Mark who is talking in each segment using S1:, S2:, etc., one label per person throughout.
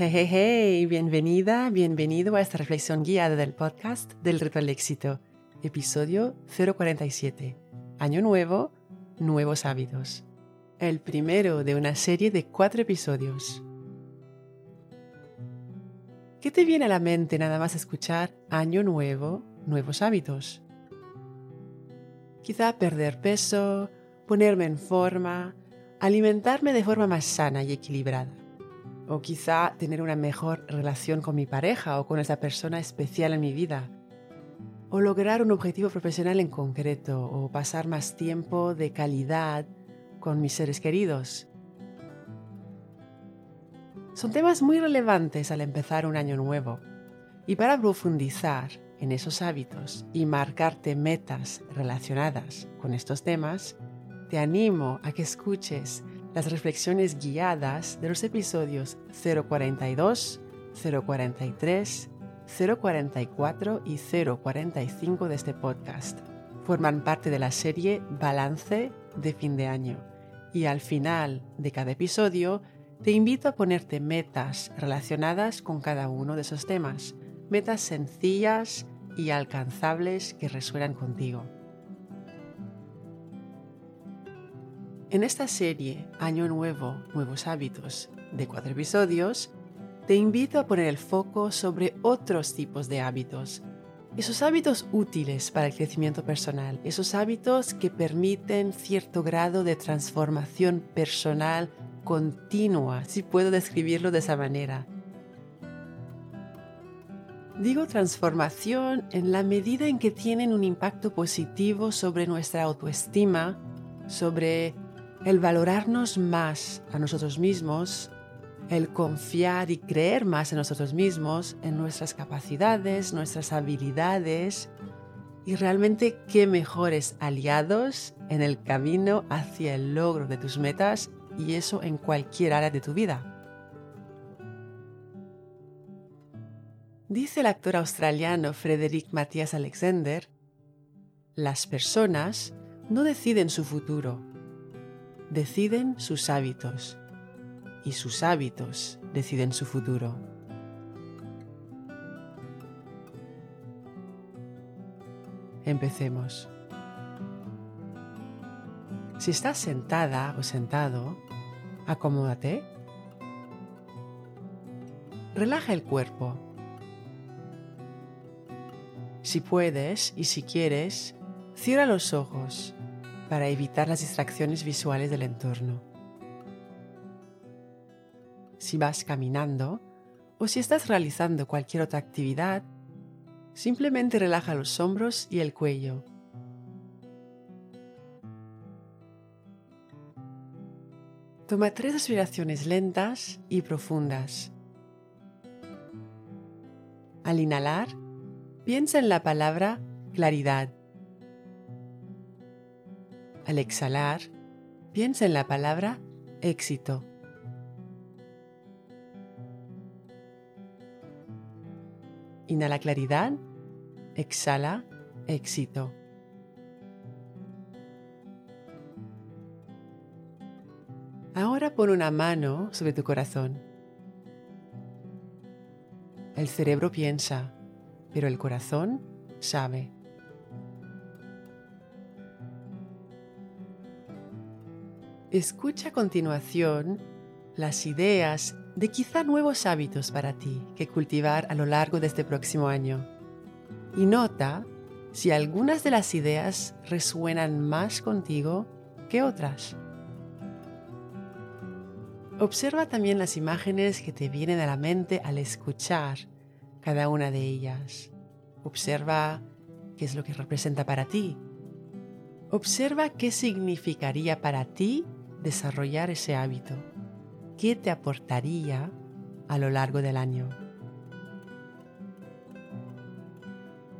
S1: Hey, hey, hey, bienvenida, bienvenido a esta reflexión guiada del podcast del Reto al Éxito, episodio 047. Año nuevo, nuevos hábitos. El primero de una serie de cuatro episodios. ¿Qué te viene a la mente nada más escuchar Año nuevo, nuevos hábitos? Quizá perder peso, ponerme en forma, alimentarme de forma más sana y equilibrada o quizá tener una mejor relación con mi pareja o con esa persona especial en mi vida, o lograr un objetivo profesional en concreto, o pasar más tiempo de calidad con mis seres queridos. Son temas muy relevantes al empezar un año nuevo, y para profundizar en esos hábitos y marcarte metas relacionadas con estos temas, te animo a que escuches las reflexiones guiadas de los episodios 042, 043, 044 y 045 de este podcast. Forman parte de la serie Balance de fin de año y al final de cada episodio te invito a ponerte metas relacionadas con cada uno de esos temas, metas sencillas y alcanzables que resuenan contigo. En esta serie Año Nuevo, Nuevos Hábitos de cuatro episodios, te invito a poner el foco sobre otros tipos de hábitos. Esos hábitos útiles para el crecimiento personal, esos hábitos que permiten cierto grado de transformación personal continua, si puedo describirlo de esa manera. Digo transformación en la medida en que tienen un impacto positivo sobre nuestra autoestima, sobre el valorarnos más a nosotros mismos, el confiar y creer más en nosotros mismos, en nuestras capacidades, nuestras habilidades y realmente qué mejores aliados en el camino hacia el logro de tus metas y eso en cualquier área de tu vida. Dice el actor australiano Frederick Matthias Alexander, las personas no deciden su futuro, deciden sus hábitos y sus hábitos deciden su futuro. Empecemos. Si estás sentada o sentado, acomódate. Relaja el cuerpo. Si puedes y si quieres, cierra los ojos para evitar las distracciones visuales del entorno. Si vas caminando o si estás realizando cualquier otra actividad, simplemente relaja los hombros y el cuello. Toma tres respiraciones lentas y profundas. Al inhalar, piensa en la palabra claridad. Al exhalar, piensa en la palabra éxito. Inhala claridad, exhala éxito. Ahora pon una mano sobre tu corazón. El cerebro piensa, pero el corazón sabe. Escucha a continuación las ideas de quizá nuevos hábitos para ti que cultivar a lo largo de este próximo año. Y nota si algunas de las ideas resuenan más contigo que otras. Observa también las imágenes que te vienen a la mente al escuchar cada una de ellas. Observa qué es lo que representa para ti. Observa qué significaría para ti desarrollar ese hábito? ¿Qué te aportaría a lo largo del año?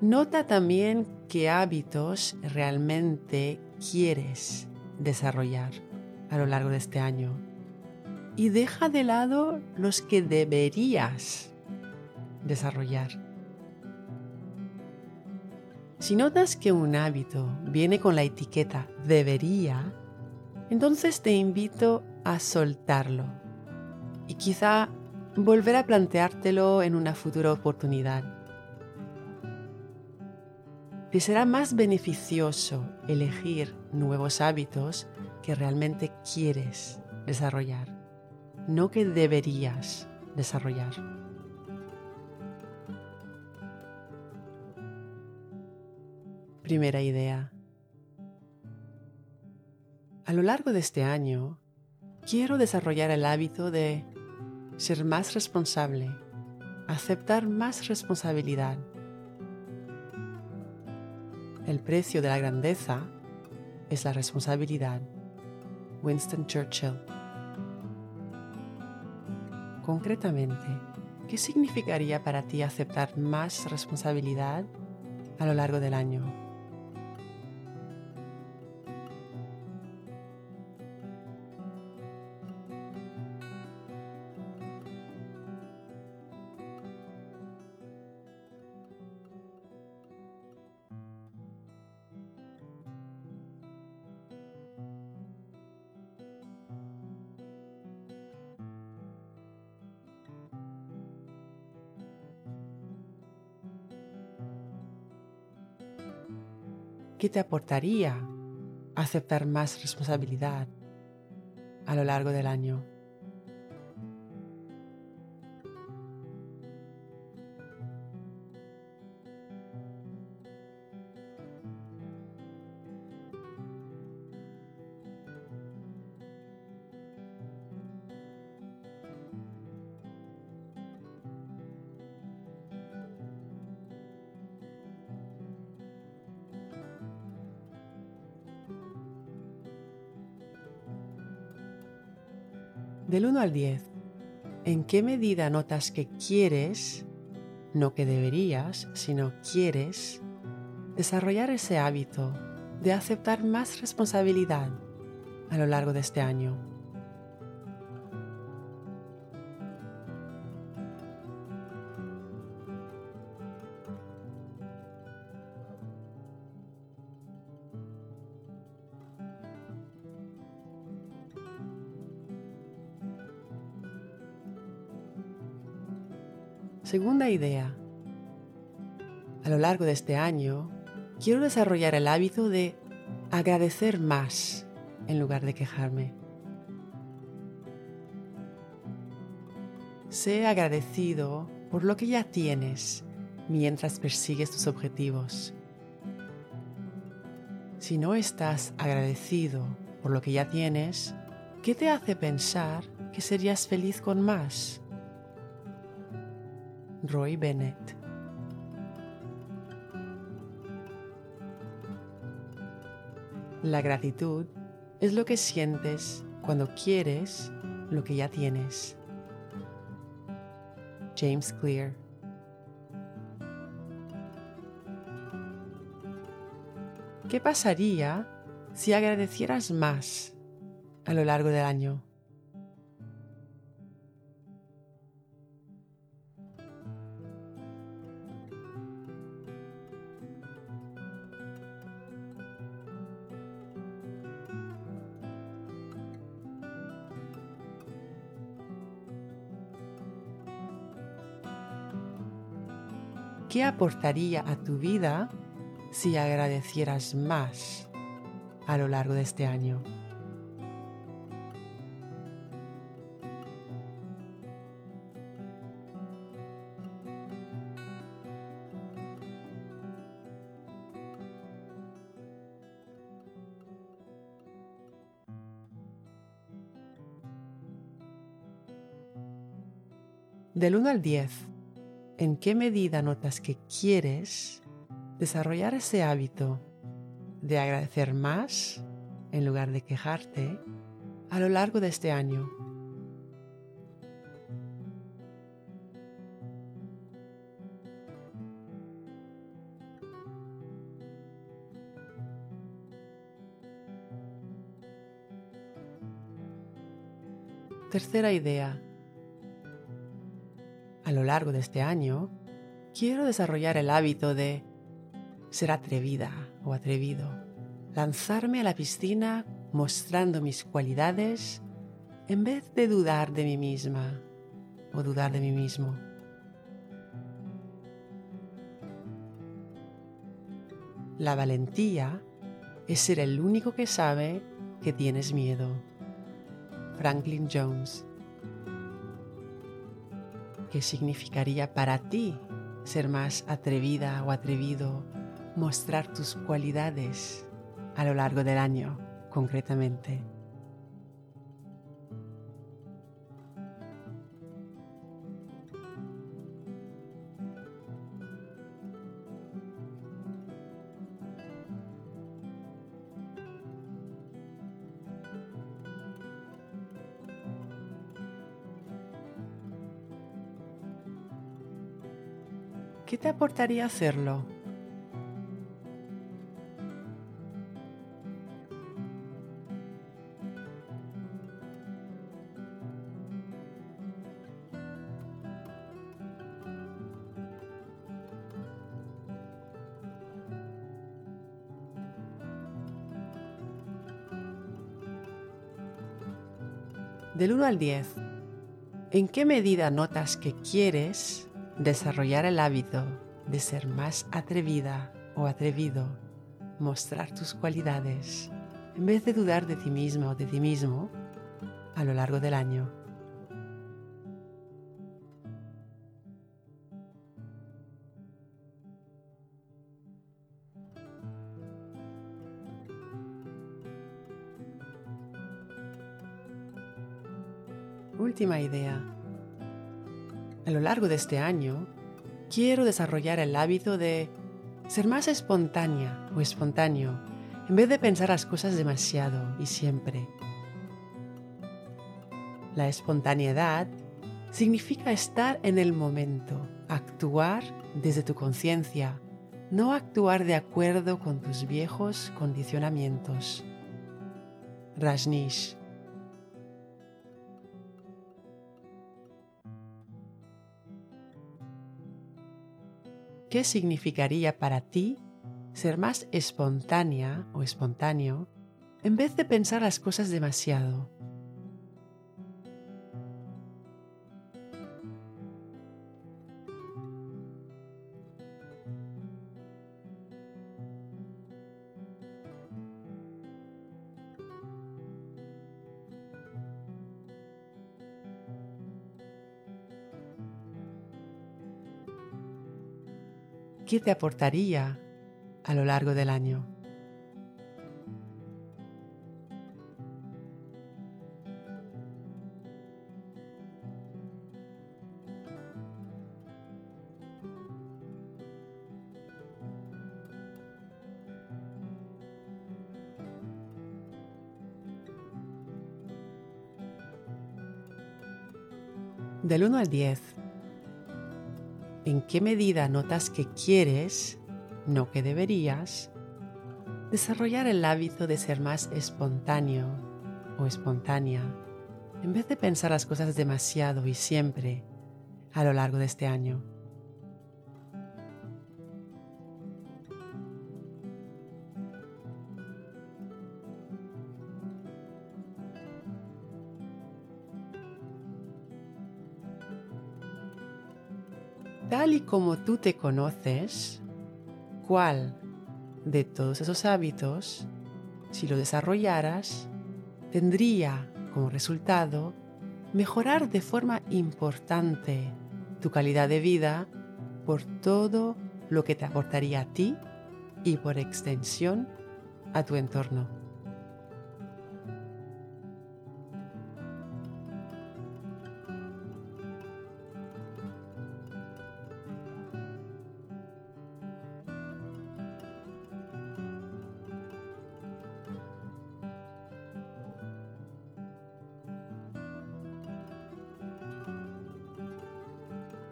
S1: Nota también qué hábitos realmente quieres desarrollar a lo largo de este año y deja de lado los que deberías desarrollar. Si notas que un hábito viene con la etiqueta debería, entonces te invito a soltarlo y quizá volver a planteártelo en una futura oportunidad. Te será más beneficioso elegir nuevos hábitos que realmente quieres desarrollar, no que deberías desarrollar. Primera idea. A lo largo de este año, quiero desarrollar el hábito de ser más responsable, aceptar más responsabilidad. El precio de la grandeza es la responsabilidad. Winston Churchill. Concretamente, ¿qué significaría para ti aceptar más responsabilidad a lo largo del año? ¿Qué te aportaría aceptar más responsabilidad a lo largo del año? Del 1 al 10, ¿en qué medida notas que quieres, no que deberías, sino quieres, desarrollar ese hábito de aceptar más responsabilidad a lo largo de este año? Segunda idea. A lo largo de este año, quiero desarrollar el hábito de agradecer más en lugar de quejarme. Sé agradecido por lo que ya tienes mientras persigues tus objetivos. Si no estás agradecido por lo que ya tienes, ¿qué te hace pensar que serías feliz con más? Roy Bennett. La gratitud es lo que sientes cuando quieres lo que ya tienes. James Clear. ¿Qué pasaría si agradecieras más a lo largo del año? ¿Qué aportaría a tu vida si agradecieras más a lo largo de este año? Del 1 al 10, en qué medida notas que quieres desarrollar ese hábito de agradecer más en lugar de quejarte a lo largo de este año. Tercera idea, a lo largo de este año, quiero desarrollar el hábito de ser atrevida o atrevido, lanzarme a la piscina mostrando mis cualidades en vez de dudar de mí misma, o dudar de mí mismo. La valentía es ser el único que sabe que tienes miedo. Franklin Jones. ¿Qué significaría para ti ser más atrevida o atrevido, mostrar tus cualidades a lo largo del año concretamente? ¿Qué te aportaría hacerlo? Del 1 al 10, ¿en qué medida notas que quieres desarrollar el hábito de ser más atrevida o atrevido, mostrar tus cualidades, en vez de dudar de ti misma o de ti mismo a lo largo del año. Última idea a lo largo de este año, quiero desarrollar el hábito de ser más espontánea o espontáneo en vez de pensar las cosas demasiado y siempre. La espontaneidad significa estar en el momento, actuar desde tu conciencia, no actuar de acuerdo con tus viejos condicionamientos. Rajnish ¿Qué significaría para ti ser más espontánea o espontáneo en vez de pensar las cosas demasiado? ¿Qué te aportaría a lo largo del año? Del 1 al 10, en qué medida notas que quieres, no que deberías, desarrollar el hábito de ser más espontáneo o espontánea, en vez de pensar las cosas demasiado y siempre a lo largo de este año. Tal y como tú te conoces, cuál de todos esos hábitos, si lo desarrollaras, tendría como resultado mejorar de forma importante tu calidad de vida por todo lo que te aportaría a ti y por extensión a tu entorno.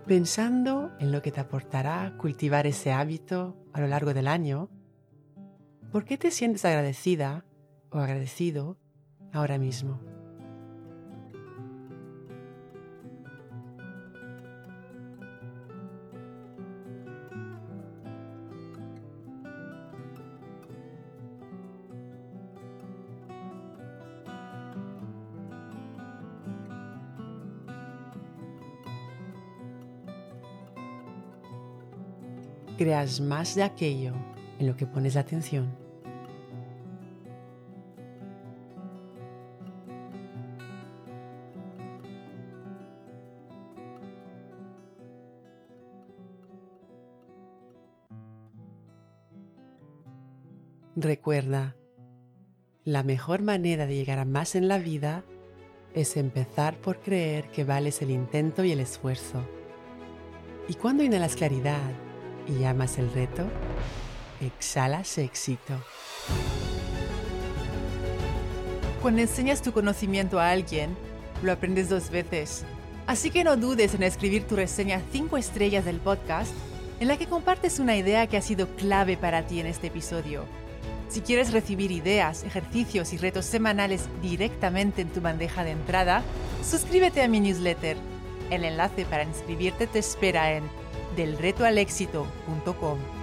S1: Pensando en lo que te aportará cultivar ese hábito a lo largo del año, ¿por qué te sientes agradecida o agradecido ahora mismo? Creas más de aquello en lo que pones la atención. Recuerda, la mejor manera de llegar a más en la vida es empezar por creer que vales el intento y el esfuerzo. Y cuando inhalas claridad y llamas el reto, exhalas éxito.
S2: Cuando enseñas tu conocimiento a alguien, lo aprendes dos veces. Así que no dudes en escribir tu reseña 5 estrellas del podcast en la que compartes una idea que ha sido clave para ti en este episodio. Si quieres recibir ideas, ejercicios y retos semanales directamente en tu bandeja de entrada, suscríbete a mi newsletter. El enlace para inscribirte te espera en delretoalexito.com.